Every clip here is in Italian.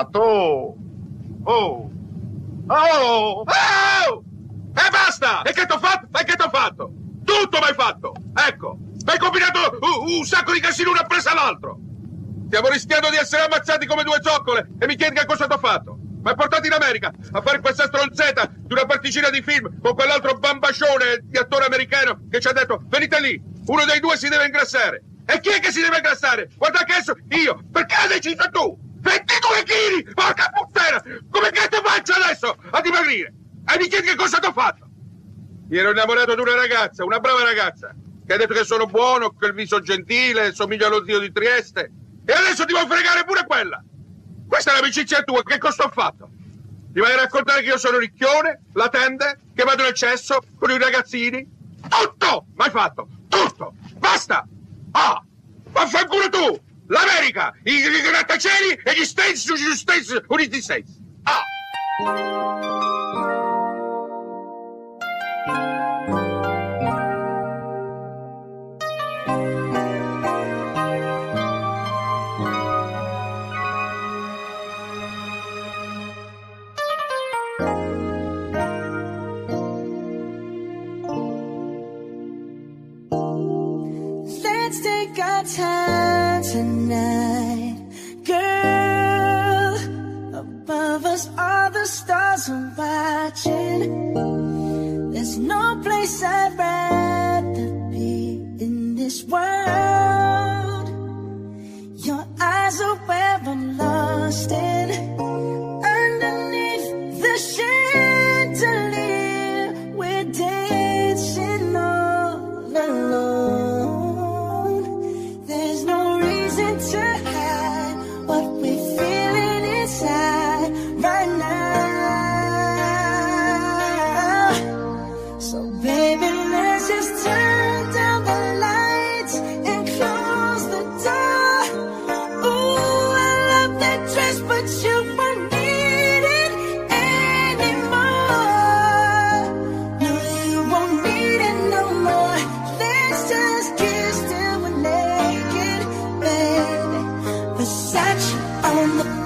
Oh! Oh! Oh! Oh! E basta! E che t'ho fatto? E che t'ho fatto? Tutto m'hai fatto! Ecco! Mi hai combinato un, un sacco di casino uno appresso all'altro! Stiamo rischiando di essere ammazzati come due zoccole e mi chiedi che cosa t'ho fatto? Mi hai portato in America a fare questa stronzetta di una particina di film con quell'altro bambascione di attore americano che ci ha detto venite lì, uno dei due si deve ingrassare. E chi è che si deve ingrassare? Guarda che adesso io, perché hai deciso tu? 22 kg! Porca puttana! Come ti faccio adesso a dimagrire? E mi chiedi che cosa ti ho fatto? Mi ero innamorato di una ragazza, una brava ragazza, che ha detto che sono buono, che il viso gentile, somiglia allo zio di Trieste. E adesso ti vuoi fregare pure quella! Questa è l'amicizia tua, che cosa ho fatto? Ti vai a raccontare che io sono ricchione, latente, che vado nel cesso con i ragazzini? Tutto! Mai fatto! Tutto! Basta! Ah! Vaffanculo tu! L'America! I, i grattacieli e gli States, gli States Uniti States! Ah! No place I'd rather be in this world. Versace on the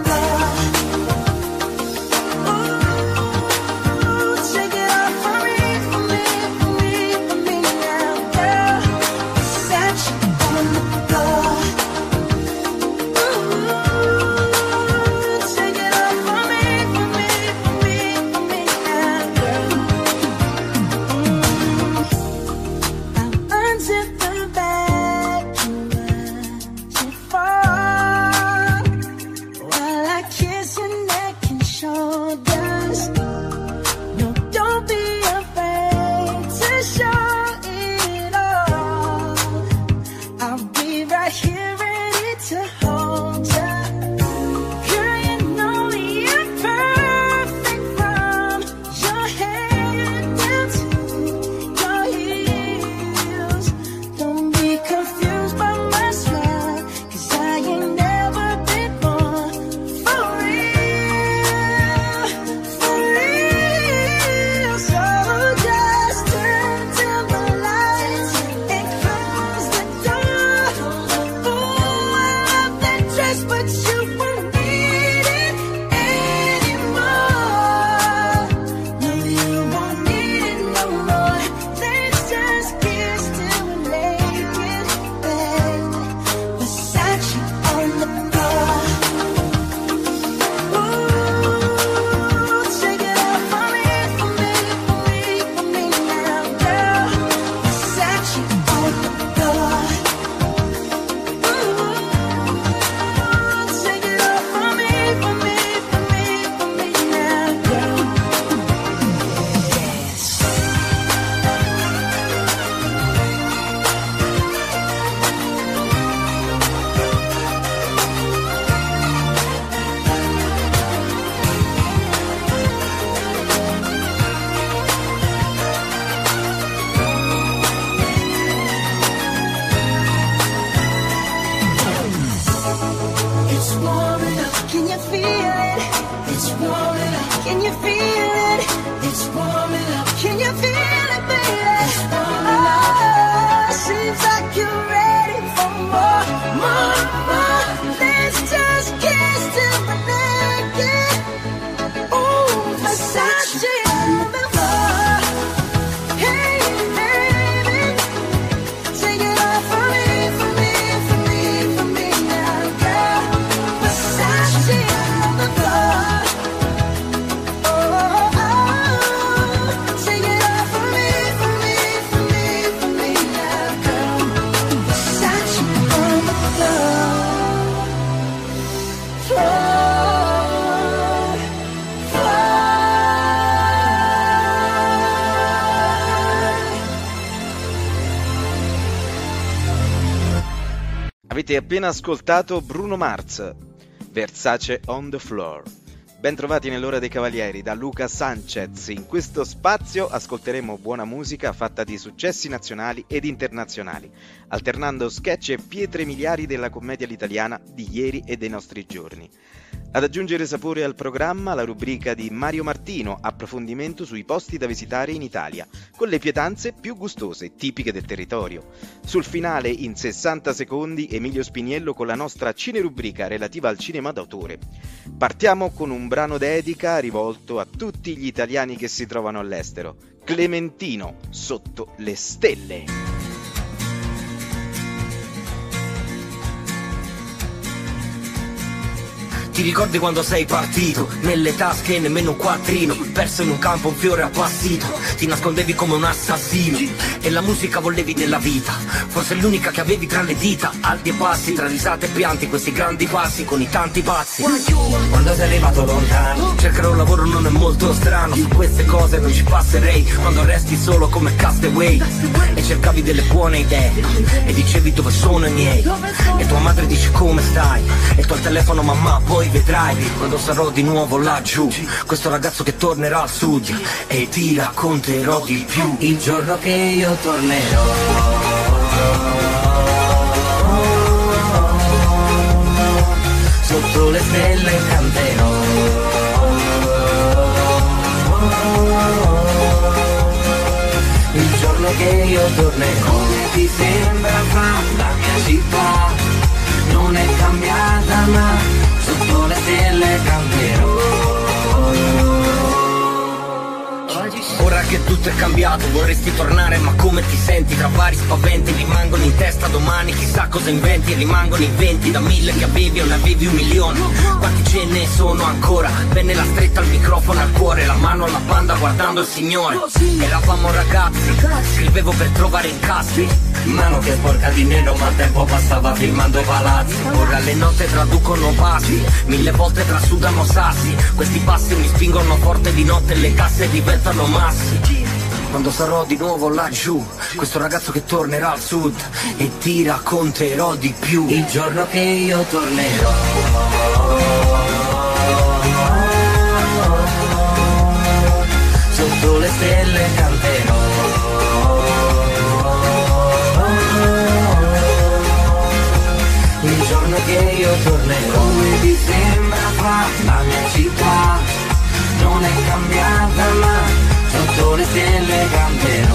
appena ascoltato Bruno Mars, Versace on the Floor. Bentrovati nell'ora dei Cavalieri da Luca Sanchez. In questo spazio ascolteremo buona musica fatta di successi nazionali ed internazionali, alternando sketch e pietre miliari della commedia italiana di ieri e dei nostri giorni. Ad aggiungere sapore al programma la rubrica di Mario Martino, approfondimento sui posti da visitare in Italia, con le pietanze più gustose, tipiche del territorio. Sul finale, in 60 secondi, Emilio Spiniello con la nostra cinerubrica relativa al cinema d'autore. Partiamo con un brano dedica rivolto a tutti gli italiani che si trovano all'estero. Clementino, sotto le stelle. Ti ricordi quando sei partito? Nelle tasche nemmeno un quattrino Perso in un campo un fiore appassito. Ti nascondevi come un assassino E la musica volevi della vita. Forse l'unica che avevi tra le dita. Alti e bassi, tra risate e pianti Questi grandi passi con i tanti pazzi. Quando sei arrivato lontano Cercare un lavoro non è molto strano. Su queste cose non ci passerei Quando resti solo come castaway. E cercavi delle buone idee E dicevi dove sono i miei. E tua madre dice come stai? E tu al telefono mamma poi poi vedrai quando sarò di nuovo laggiù. Questo ragazzo che tornerà al sud E ti racconterò di più. Il giorno che io tornerò. Sotto le stelle canterò. Il giorno che io tornerò. Come ti sembra fra la mia città? Non è cambiata ma che tutto è cambiato. Vorresti tornare ma come ti senti? Tra vari spaventi rimangono in testa. Domani Chissà cosa inventi e rimangono i venti. Da mille che avevi o ne avevi un milione. Quanti ce ne sono ancora? Venne la stretta al microfono al cuore La mano alla banda guardando il Signore. Eravamo ragazzi Scrivevo per trovare incassi Mano che sporca di nero ma tempo passava filmando palazzi. Ora le note traducono passi Mille volte trasudano sassi. Questi passi mi spingono forte di notte le casse diventano massi quando sarò di nuovo laggiù Questo ragazzo che tornerà al sud E ti racconterò di più. Il giorno che io tornerò. Sotto le stelle canterò. Il giorno che io tornerò. Come ti sembra qua la mia città Non è cambiata ma sotto le stelle canterò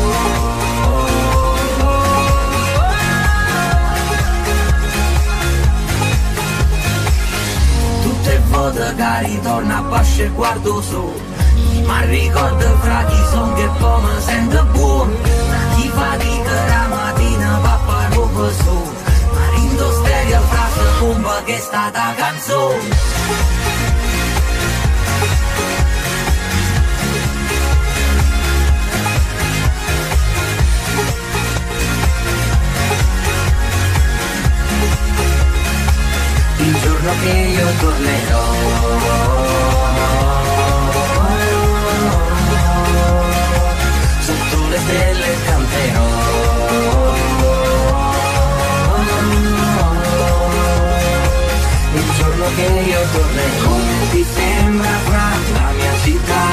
Tutte volte che ritorno a pasce guardo su. Ma ricordo fra chi son che poi mi sento buono Chi fatica la mattina papà rubo su. Ma rindo stereo fra bomba che è stata canzone giorno che io tornerò Sotto le stelle canterò Il giorno che io tornerò ti sembra fra la mia città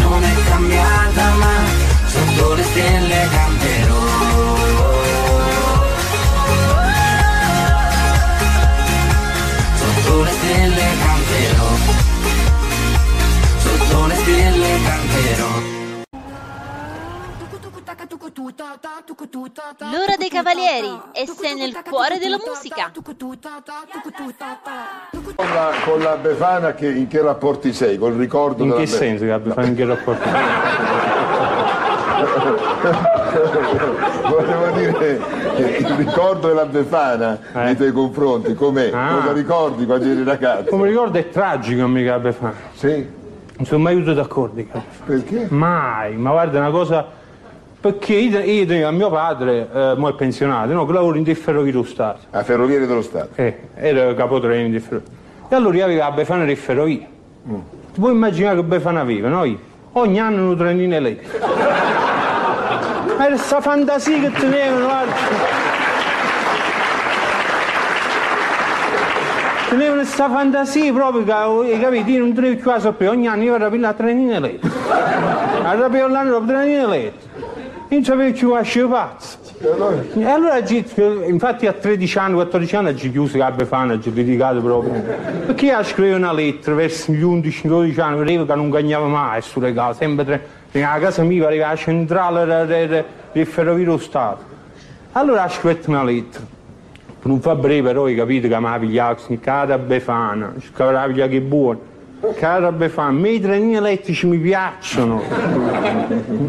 Non è cambiata ma sotto le stelle canterò stelle canterò Sotto le stelle canterò L'ora dei cavalieri e sei nel cuore della musica. Con la, con la Befana che, in che rapporti sei? Col ricordo In che senso che abbia fatto in che rapporto? Volevo dire il ricordo della Befana Eh. nei tuoi confronti, com'è? Ah. Cosa ricordi quando eri ragazzo? Come ricordo è tragico mica abbia fatto. Sì? Non sono mai avuto d'accordo. Perché? Mai, ma guarda una cosa. Perché io, io a mio padre, eh, mo è pensionato, no, che lavora in Ferrovie dello Stato. A Ferroviere dello Stato. Eh, era capotreno di Ferrovie. E allora io avevo la Befana di Ferrovie. Mm. Ti puoi immaginare che Befana aveva, no? Io? Ogni anno un trenino elettrico. è questa fantasia che tenevano, guarda. Tenevano questa fantasia proprio che, capito, io non tenevo più a sapere, ogni anno io rapivo la trenina elettrica. Rapivo l'anno la trenina elettrica. Io non sapevo più a scegliere pazzo e allora infatti a 13 anni 14 anni ci chiuso la Befana ci dedicato proprio. Perché io scrivevo una lettera verso gli 11-12 anni vedevo che non cagnava mai sulle case sempre tre, a casa mia arriva la centrale del- dello Stato. Allora ho scritto una lettera. Non fa breve però hai capito che mi ha pigliato cara Befana cara piglia che buono cara Befana. Me i trenini elettrici mi piacciono.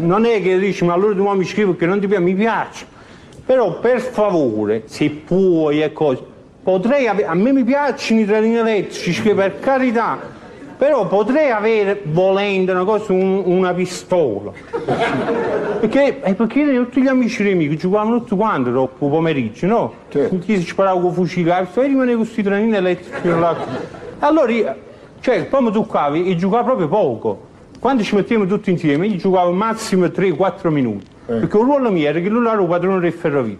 Non è che dici ma allora tu mi scrivi che non ti piace mi piacciono però per favore se puoi e cose potrei avere a me mi piacciono i trenini elettrici per carità però potrei avere volendo una cosa un- una pistola perché, eh, perché tutti gli amici miei che giocavano tutti quanti troppo pomeriggio, no? Certo. Chi si sparava con fucile, e rimaneva con questi trenini elettrici. Allora, io- cioè, poi mi toccavi e giocavo proprio poco. Quando ci mettevamo tutti insieme, io giocavo massimo 3-4 minuti. Perché il ruolo mio era che lui era il padrone del ferrovie.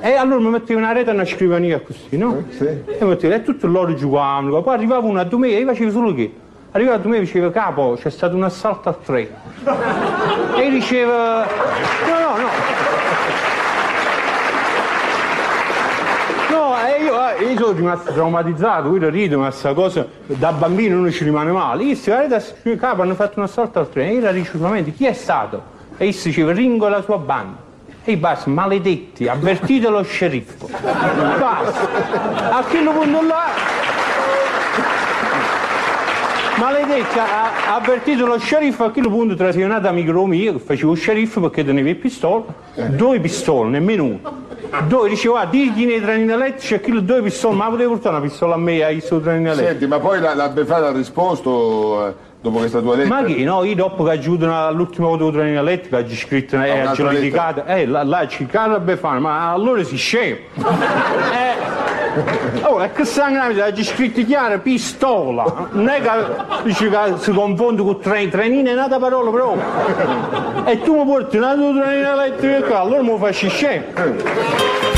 E allora mi mettevo una rete e una scrivania così, no? Sì. E mi mettevo, e tutti loro giocavano, poi arrivava uno a domenica, io facevo solo che. Arrivava a domenica e diceva, capo, c'è stato un assalto al treno. E io diceva, no, no, no. No, e io, eh, io sono rimasto traumatizzato, io rido, ma questa cosa da bambino non ci rimane male. Io si guarda, capo, hanno fatto un assalto al treno, e io la dicevo, chi è stato? E io si diceva, Ringo la sua banda. E basta, maledetti, avvertite lo sceriffo. Basta. A quello punto là... Maledetti, ha, avvertito lo sceriffo a quello punto traseva un amico mio che facevo sceriffo perché teneva il pistole, due pistole, nemmeno uno. Due, diceva, digli nei treni elettrici a quello due pistole, ma potevo portare una pistola a me ai suoi treni elettrici. Senti, ma poi la, la Befana ha risposto eh, dopo questa tua lettera? Ma che no, io dopo che ho avuto all'ultima volta con la treni elettrica ho scritto e ho un'altra giudicato, eh, là, là ci cara Befana, ma allora si scemo. eh, oh, è che sangue ha scritto chiaro pistola, non è che dice che si confonde con tre, trenino è un'altra parola proprio. E tu mi porti una tua trenina elettrica qua, allora mi faccio scemo.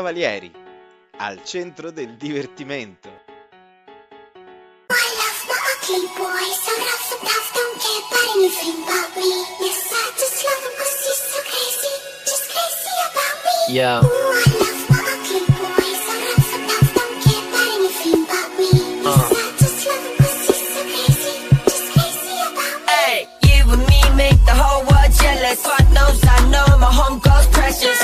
Cavalieri, al centro del divertimento. Yeah. Fuck knows I know my homegirl's precious.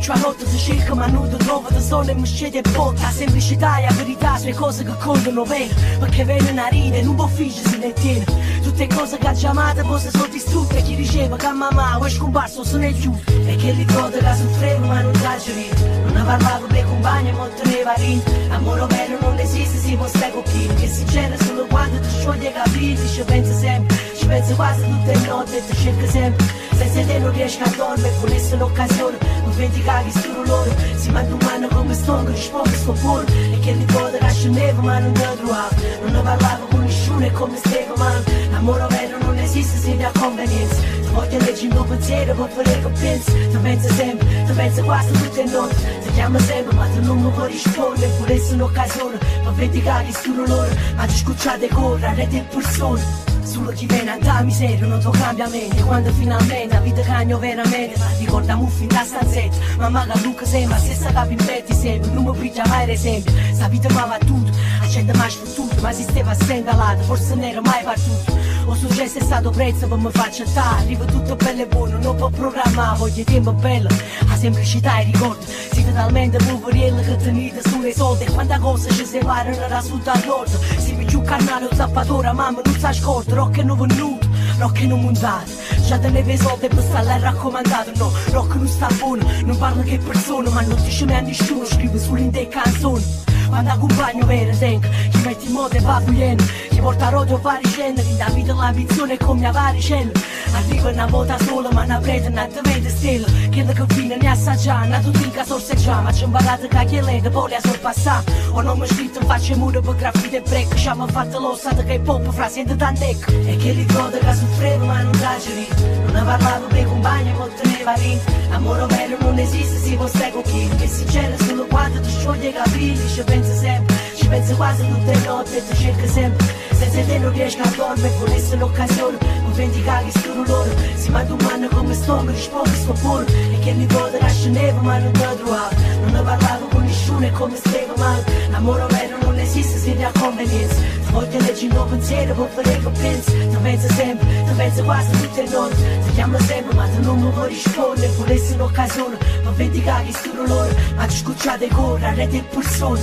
ciuarotto se cerca ma nudo trova da sole miscete e botta semplicità e la verità sono cose che contano vero perché venne una e non può fingersi né tiene. Tutte cose che ha chiamato forse sono distrutte e chi diceva che a mamma o è scomparso sono è giù e che li ricorda che soffrevo ma non tragedi non ha parlato per compagni e ma teneva lì amore vero non esiste si può stare con chi. Che genera solo quando ti scioglie i capelli pensa sempre. Penso quasi tutte le notti E ti sempre Senza te non riesco a dormire Volesse l'occasione Non vedi caghi sul loro Si manda un mano come stongo Rispondo sto buono E che ricorda che scendevo ma non te trovavo Non ne parlavo con nessuno e come stavo male L'amore vero non se ne ha convenienza Ti voglio leggere il mio pensiero per fare che pensi. Ti penso sempre, ti penso quasi tutte le notti. Ti chiamo sempre ma tu non mi puoi rispondere. Volesse un'occasione per vedi caghi sul loro Ma ti scucciate correre di persone Solo chi viene da miseria non to cambiamenti Quando finalmente la vita cagno veramente Ma ricordiamo fin da stanzetta. Mamma che Luca sembra stessa capi in petti sempre. Non mi briglia mai l'esempio Sta vita mi va tutto Accende mai sfottuto Ma si stava stengalato Forse non era mai partito. Ho successo è stato prezzo per mi far accettare Arriva tutto bello e buono Non può programmare Voglio tempo bello La semplicità e ricordo. Siete talmente poverielli che tenete solo i soldi E quanta cosa ci separano da sud al nord Si giù carnale o zappatora Mamma non sa scorto Rock non venuto Rock non montato Teneva i soldi per stare raccomandato. No, rock non sta buono Non parla che persona Ma non dice mai a nessuno Scrive sull'inde canzoni. Quando accompagno vero tengo Chi mette in moto e va fugliendo Chi porta rodio vari scende Chi dà vita all'ambizione come a vari cielo Arriva una volta sola ma una prete non ti stella. Quello che fine ne assaggia Una tutica sorseggia Ma c'è un barato che chi lei poi a sorpassare O non mi scritto in faccia muro per graffiti e break. Ci hanno fatto lo stato che pop fra sente tant'ecco E che ricorda che soffrivo ma non da giurire Non ne parlavo per compagni ma teneva lì Amore vero non esiste si può stare con chi? Che si c'era solo quando ti scioglie i capelli Ci penso sempre, ci penso quasi tutte le notti E ti cerco sempre, senza te non riesco a dormire Volesse l'occasione, non vendi caghi sul loro. Si manda un mano come stongo, rispondo sto buono E che mi ricorda che scendevo ma non te trovavo Non ne parlavo con nessuno e come stavo male. L'amore vero non esiste se ne ha convenienza Ti voglio leggere il mio pensiero per fare che pensi Ti penso sempre, ti penso quasi tutte le notti Ti chiamo sempre ma tu non mi puoi rispondere Volessi un'occasione per vedi caghi sul loro Ma ci scucciate corra, rete e persone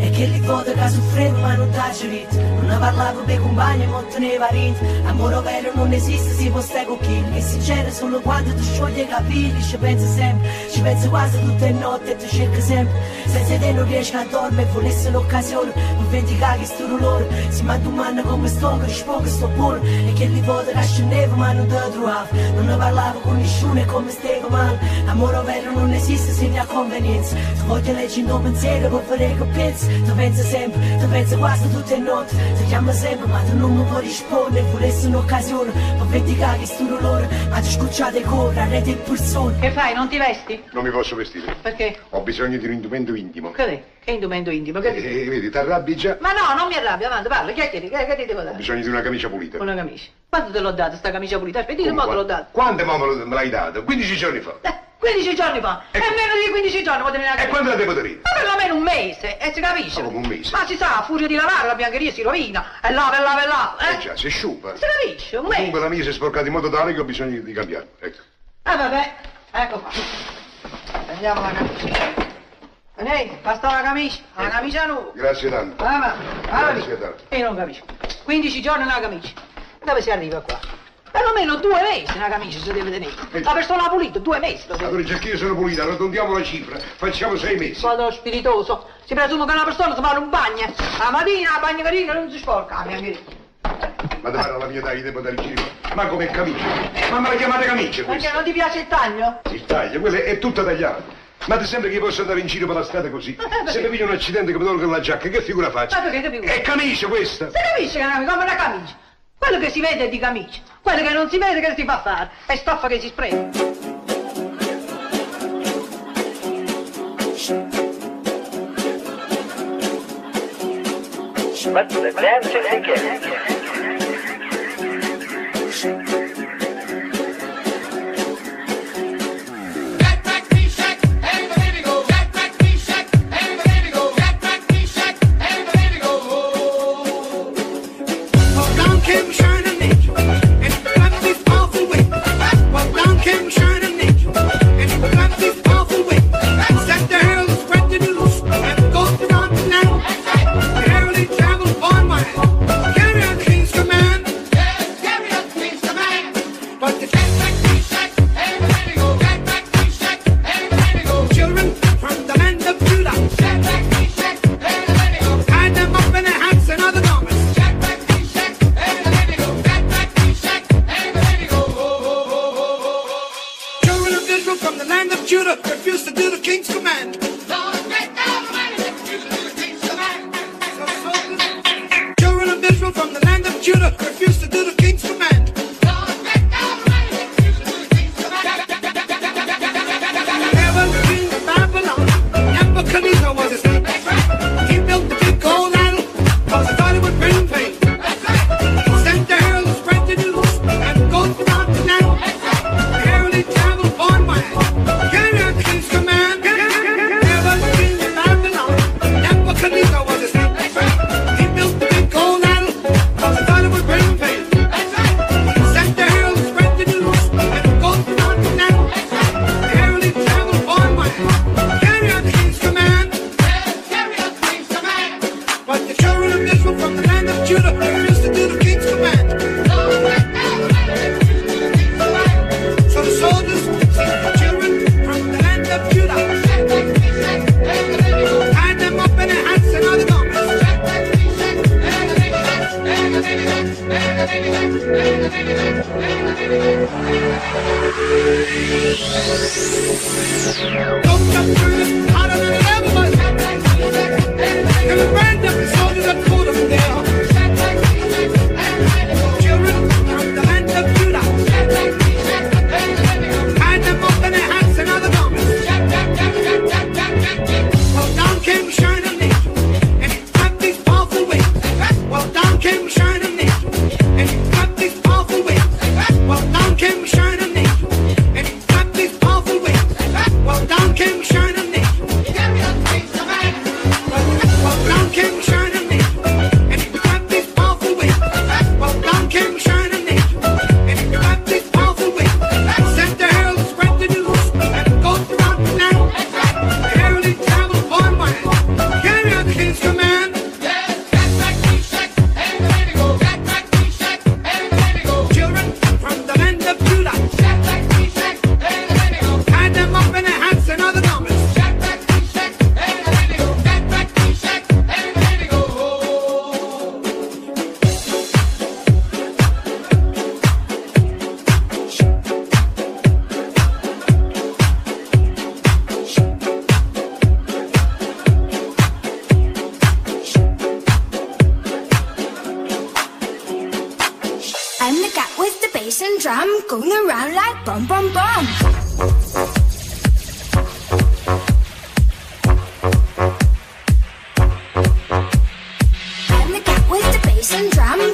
E che ricorda che soffrivo ma non t'ha giurito Non ne parlavo per compagni ma teneva rito Amore vero non esiste si può stare con chi Che si c'era solo quando ti scioglie i capelli. Ci penso sempre, ci penso quasi tutte le notti E ti cerco sempre, senza te non riesco a dormire Volesse l'occasione, non vedi caghi sto loro Si manda un mano come stongo, rispondo sto buono E che ricorda che scendevo ma non te trovavo Non ne parlavo con nessuno e come stavo male. Amore vero non esiste se ne ha convenienza. Ti voglio leggere il mio pensiero per fare che pensi. Ti penso sempre, ti penso quasi tutte le notti Ti chiamo sempre ma tu non mi puoi rispondere Volessi un'occasione per vedi caghi sto loro Ma ti scucciate corra, rete e persone Che fai? Non ti vesti? Non mi posso vestire. Perché? Ho bisogno di un indumento intimo. Che è? Che indumento intimo? Che... E vedi, ti arrabbi già. Ma no, non mi arrabbio, avanti, parla, chiacchieri, che, che ti devo Ho dare? bisogno di una camicia pulita. Una camicia. Quando te l'ho data sta camicia pulita? Aspetti, Come mo te l'ho data. Quando me l'hai dato? 15 giorni fa. Eh, 15 giorni fa. E meno di 15 giorni può tenere la E quando la devo tenere? Ma perlomeno un mese, e si capisce? Come un mese? Ma si sa, a furia di lavare la biancheria si rovina, e lava, e lava, e lava, Eh eh? già, si sciupa. Si capisce, un mese. Comunque la mia si è sporcata in modo tale che ho bisogno di cambiarla. Ecco. Eh vabbè, ecco qua. Prendiamo la camicia. Venite, basta la camicia, la camicia nuova. Grazie tanto. Ah, ma, Grazie tanto. Io non capisco. 15 giorni una camicia. Dove si arriva qua? Perlomeno due mesi una camicia si deve tenere. La persona pulita, due mesi. lo Allora già che io sono pulita, arrotondiamo la cifra, facciamo sei mesi. Vado spiritoso. Si presume che una persona si fa un bagno. La mattina la bagnacarina non si sporca. La biancheria. Ma dare alla mia gli devo dare in giro? Ma come camicia? Ma me la chiamate camicia Perché questa? non ti piace il taglio? Il taglio, quella è tutta tagliata. Ma ti sembra che io posso andare in giro per la strada così? Se mi piglio un accidente che mi tolgo la giacca, che figura faccio? Ma perché che figura? È camicia questa! Si capisce che è una- come una camicia. Quello che si vede è di camicia. Quello che non si vede che si fa fare. È stoffa che si spreca. But the dancing begins. Don't come through this hotter than ever. bass and drum.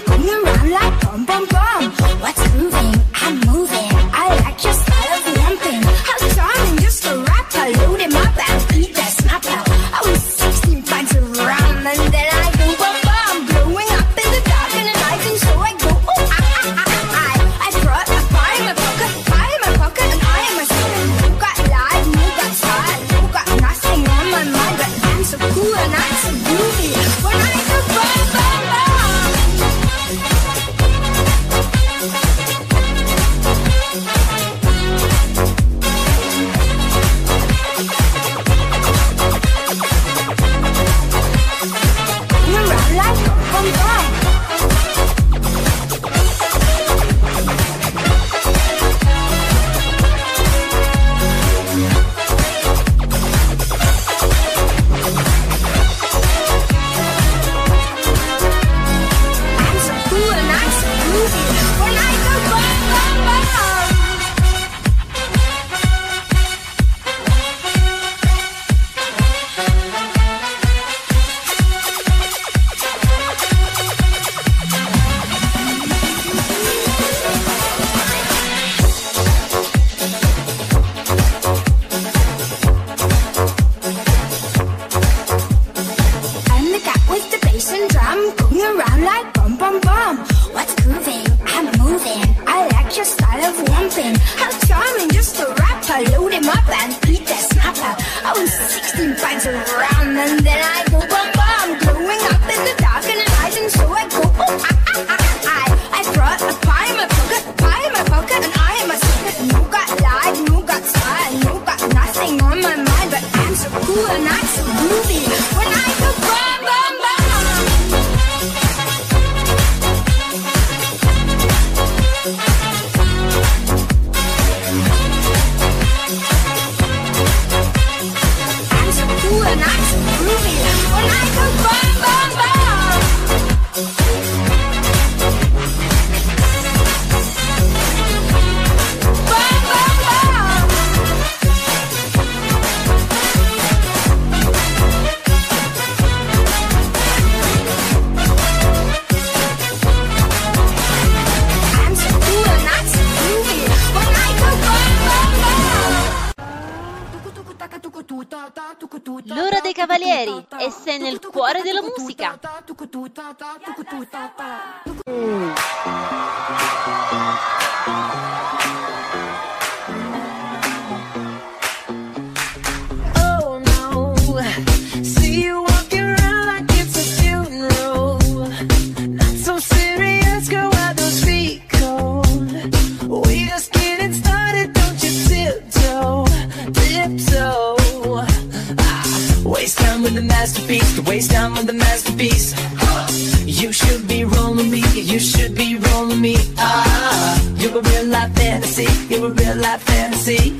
A real life fantasy. You're a real life fantasy.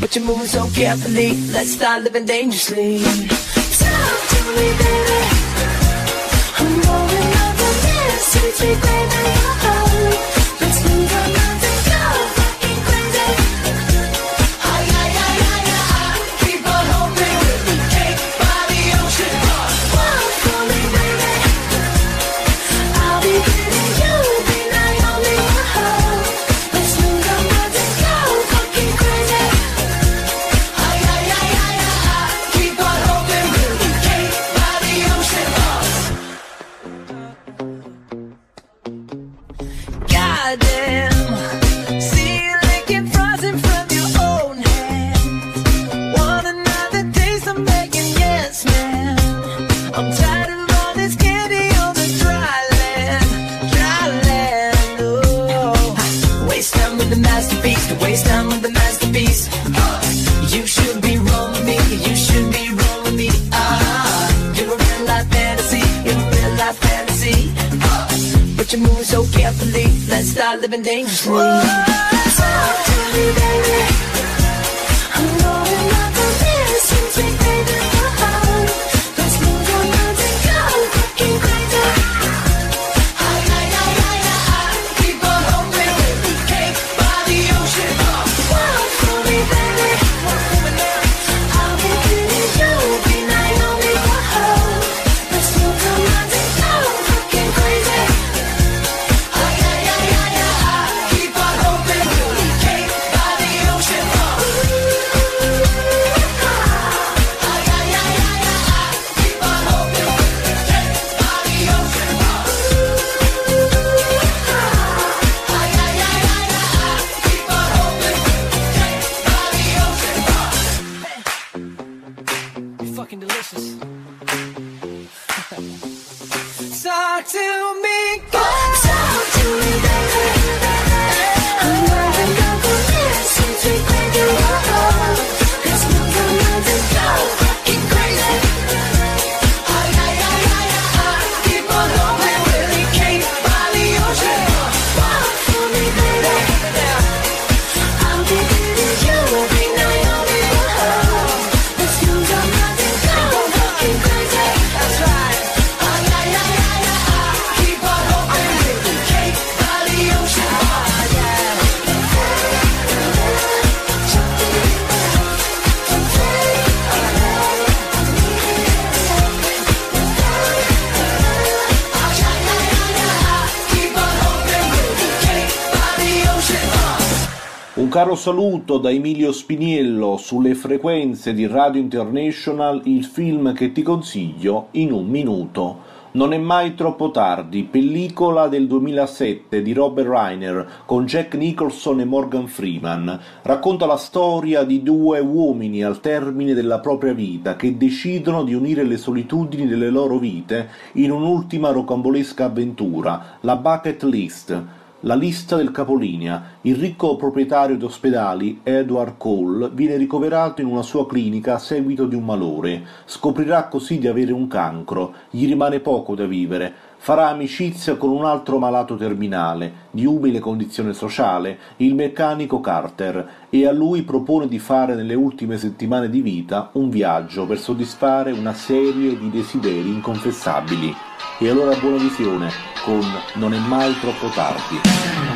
But you're moving so carefully. Let's start living dangerously. Talk to me, baby. I'm going up the dance, sweet, sweet baby. Saluto da Emilio Spiniello sulle frequenze di Radio International, il film che ti consiglio in un minuto. Non è mai troppo tardi, pellicola del 2007 di Robert Reiner con Jack Nicholson e Morgan Freeman. Racconta la storia di due uomini al termine della propria vita che decidono di unire le solitudini delle loro vite in un'ultima rocambolesca avventura, la bucket list. La lista del capolinea. Il ricco proprietario di ospedali, Edward Cole, viene ricoverato in una sua clinica a seguito di un malore. Scoprirà così di avere un cancro. Gli rimane poco da vivere. Farà amicizia con un altro malato terminale, di umile condizione sociale, il meccanico Carter, e a lui propone di fare nelle ultime settimane di vita un viaggio per soddisfare una serie di desideri inconfessabili. E allora buona visione con Non è mai troppo tardi.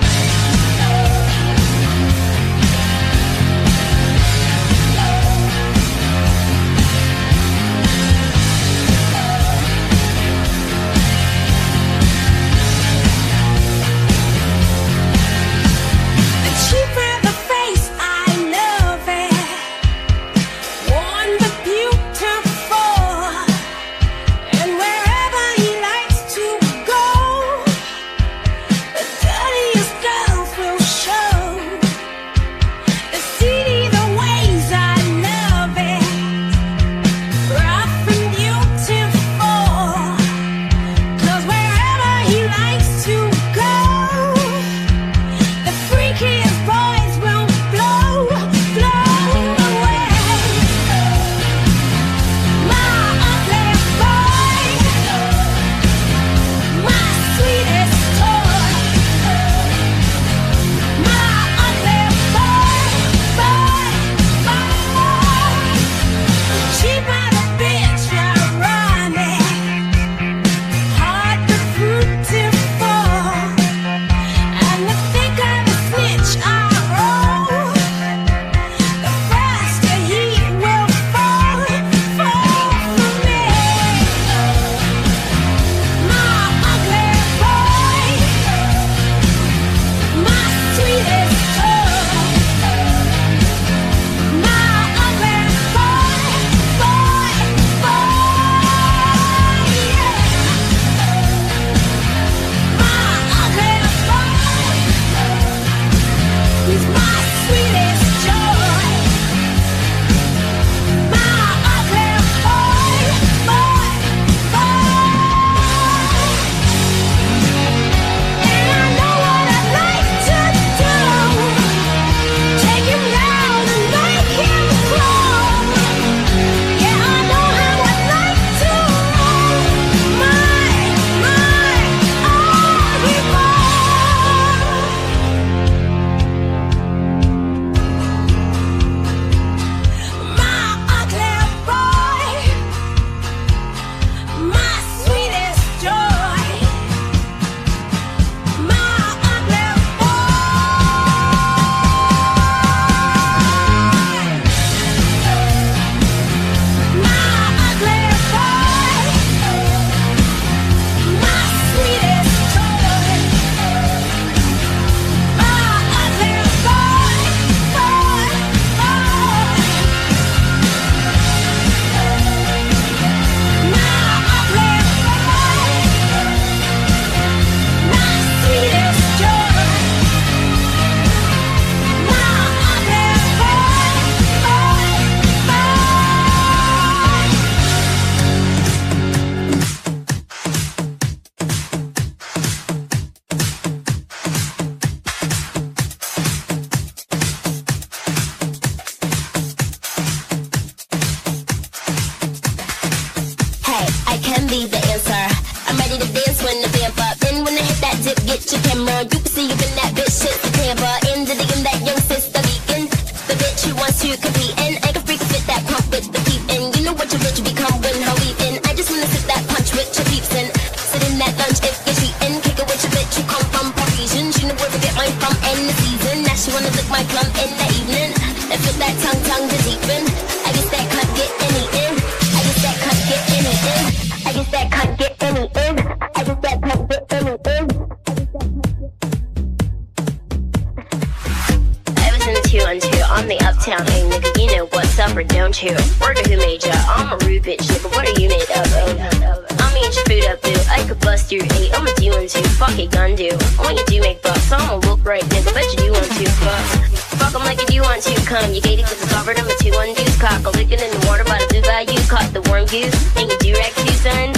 shoes and you do rag too, son.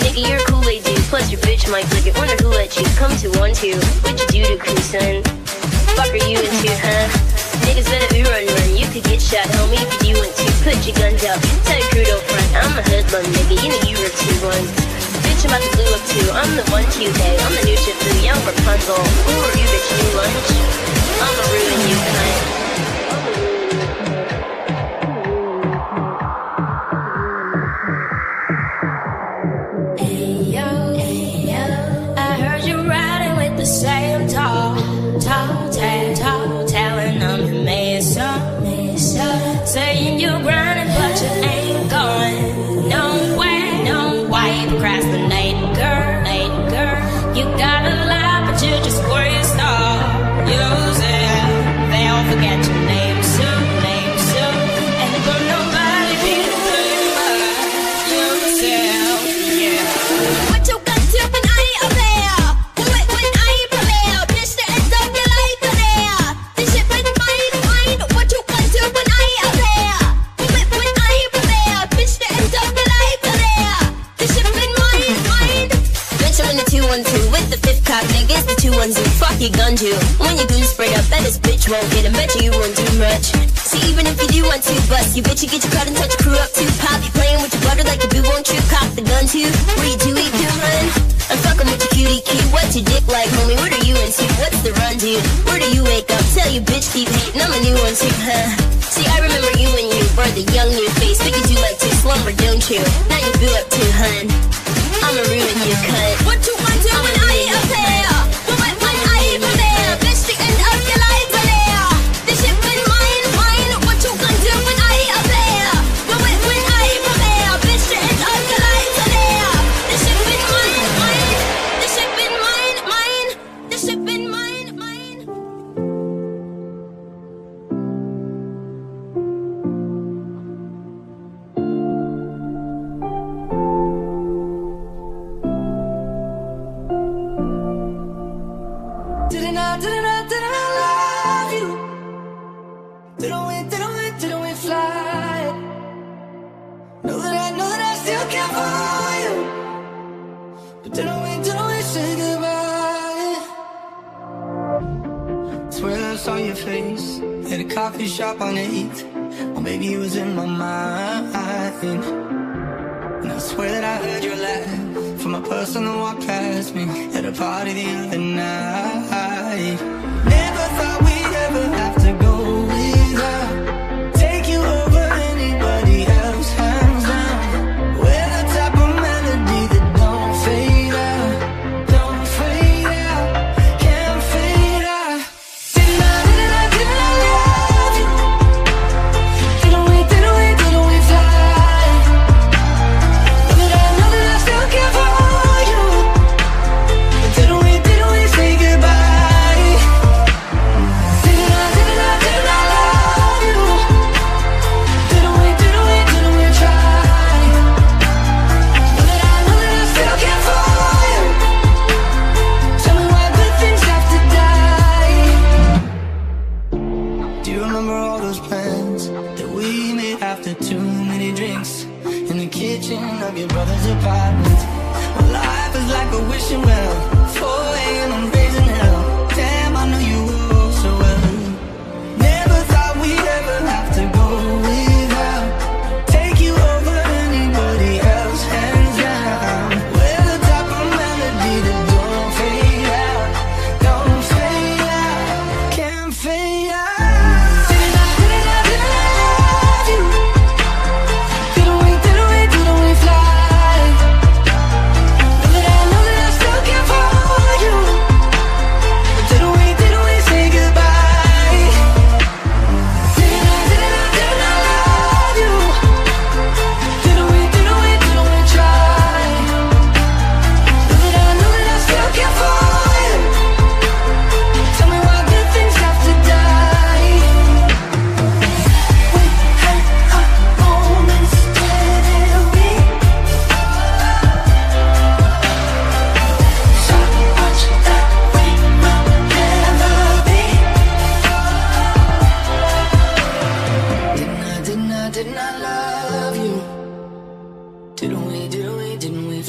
Nigga, you're a Kool-Aid dude, plus your bitch might flick it. Wonder who let you come to one two. What you do to crew, son? Fuck are you into, huh? Niggas better ooh run run. You could get shot, homie, if you want to. Put your guns up. Tell your crew don't front. I'm a hoodlum, nigga. You know you were two ones. Bitch, I'm about to blue up too. I'm the one Q day. I'm the new Shifu, young Rapunzel. Who are you, bitch? New lunch. I'ma ruin you, cunt. like it gunned you. When you goose sprayed up, bet this bitch won't get a Bet you, you won't do much. See, even if you do want to bust, you bitch, you get your cut and touch your crew up too. Pop, you playing with your butter like you boo won't you? Cock the gun too. Where you do, eat, run. I'm fucking with your cutie cute. What's your dick like, homie? What are you into? What's the run, dude? Where do you wake up? Tell you bitch keep hating. I'm a new one too, huh? See, I remember you when you were the young new face, but you do like to slumber, don't you? Now you boo up too, hun. I'ma ruin you, cut. What you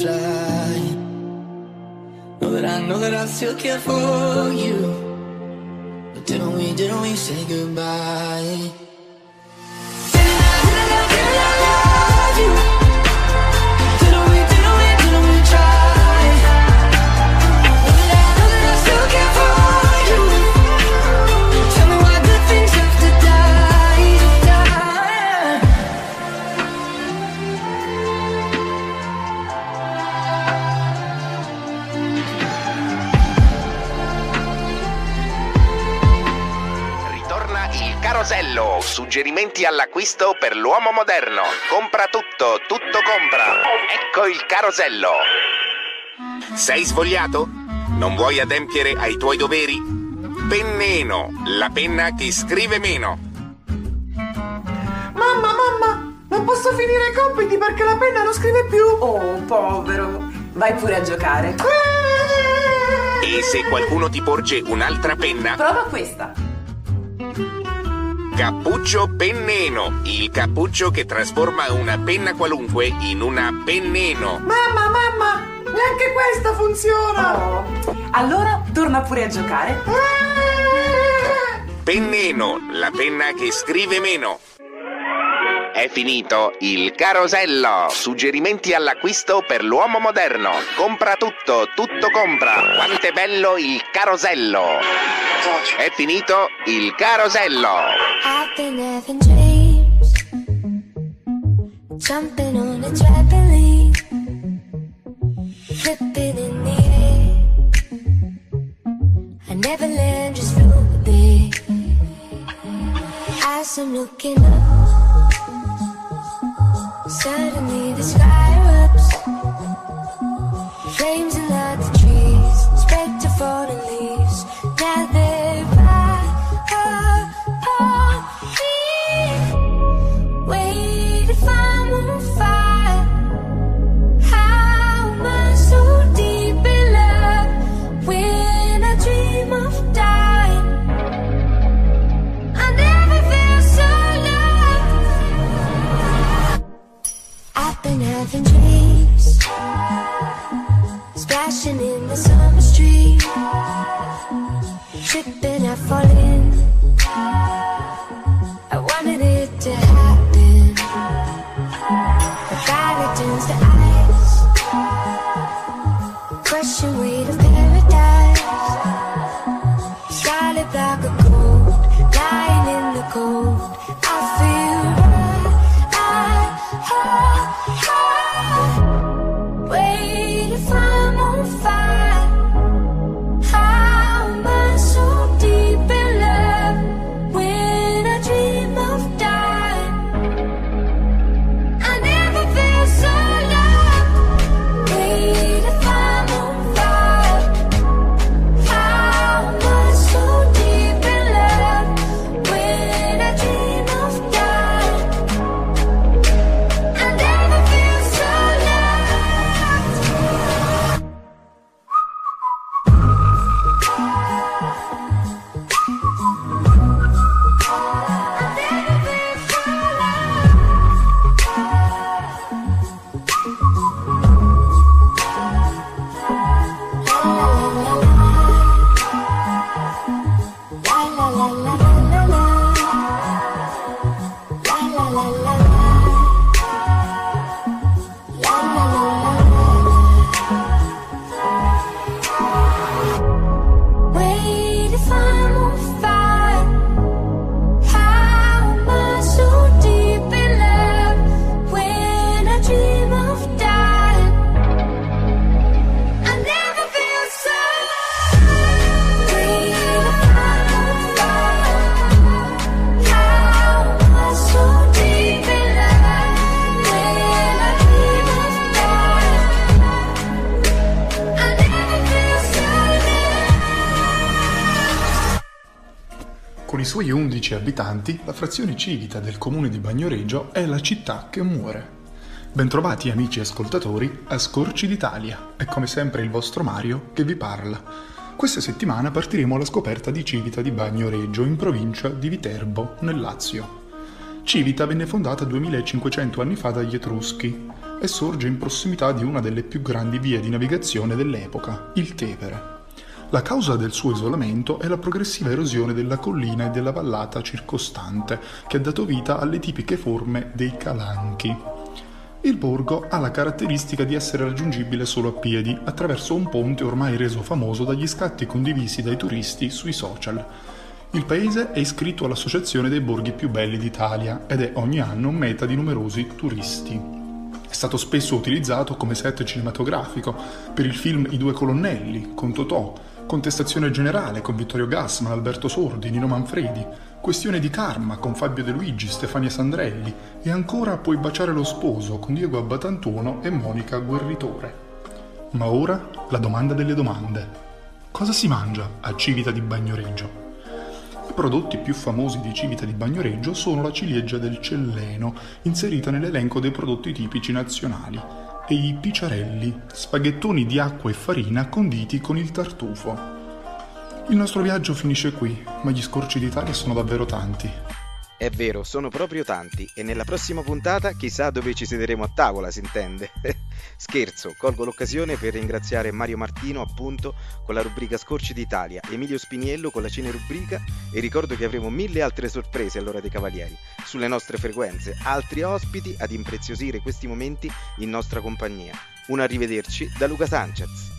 try. Know that I know that I still care for you. But didn't we, didn't we say goodbye? Suggerimenti all'acquisto per l'uomo moderno. Compra tutto, tutto compra. Ecco il carosello. Sei svogliato? Non vuoi adempiere ai tuoi doveri? Penneno, la penna che scrive meno. Mamma, mamma, non posso finire i compiti perché la penna non scrive più. Oh, povero. Vai pure a giocare. E se qualcuno ti porge un'altra penna? Prova questa. Cappuccio penneno, il cappuccio che trasforma una penna qualunque in una penneno. Mamma, mamma, neanche questa funziona. Oh, allora torna pure a giocare. Penneno, la penna che scrive meno. È finito il carosello. Suggerimenti all'acquisto per l'uomo moderno. Compra tutto, tutto compra. Quanto è bello il carosello. È finito il carosello. I've been having dreams, jumping on a trampoline, flipping in the air. I never land, just float there. As I'm looking up, suddenly the sky erupts. Flames frazione civita del comune di Bagnoregio è la città che muore. Bentrovati amici ascoltatori a Scorci d'Italia, è come sempre il vostro Mario che vi parla. Questa settimana partiremo alla scoperta di Civita di Bagnoregio in provincia di Viterbo, nel Lazio. Civita venne fondata 2500 anni fa dagli Etruschi e sorge in prossimità di una delle più grandi vie di navigazione dell'epoca, il Tevere. La causa del suo isolamento è la progressiva erosione della collina e della vallata circostante, che ha dato vita alle tipiche forme dei calanchi. Il borgo ha la caratteristica di essere raggiungibile solo a piedi, attraverso un ponte ormai reso famoso dagli scatti condivisi dai turisti sui social. Il paese è iscritto all'Associazione dei borghi più belli d'Italia ed è ogni anno meta di numerosi turisti. È stato spesso utilizzato come set cinematografico per il film I due colonnelli, con Totò, Contestazione generale con Vittorio Gassman, Alberto Sordi, Nino Manfredi, Questione di karma con Fabio De Luigi, Stefania Sandrelli e ancora Puoi baciare lo sposo con Diego Abbatantuono e Monica Guerritore. Ma ora la domanda delle domande. Cosa si mangia a Civita di Bagnoregio? I prodotti più famosi di Civita di Bagnoregio sono la ciliegia del Celleno, inserita nell'elenco dei prodotti tipici nazionali, e i picciarelli, spaghettoni di acqua e farina conditi con il tartufo. Il nostro viaggio finisce qui, ma gli scorci d'Italia sono davvero tanti. È vero, sono proprio tanti e nella prossima puntata chissà dove ci siederemo a tavola, si intende. Scherzo, colgo l'occasione per ringraziare Mario Martino appunto con la rubrica Scorci d'Italia, Emilio Spiniello con la cinerubrica e ricordo che avremo mille altre sorprese all'ora dei Cavalieri, sulle nostre frequenze, altri ospiti ad impreziosire questi momenti in nostra compagnia. Un arrivederci da Luca Sanchez.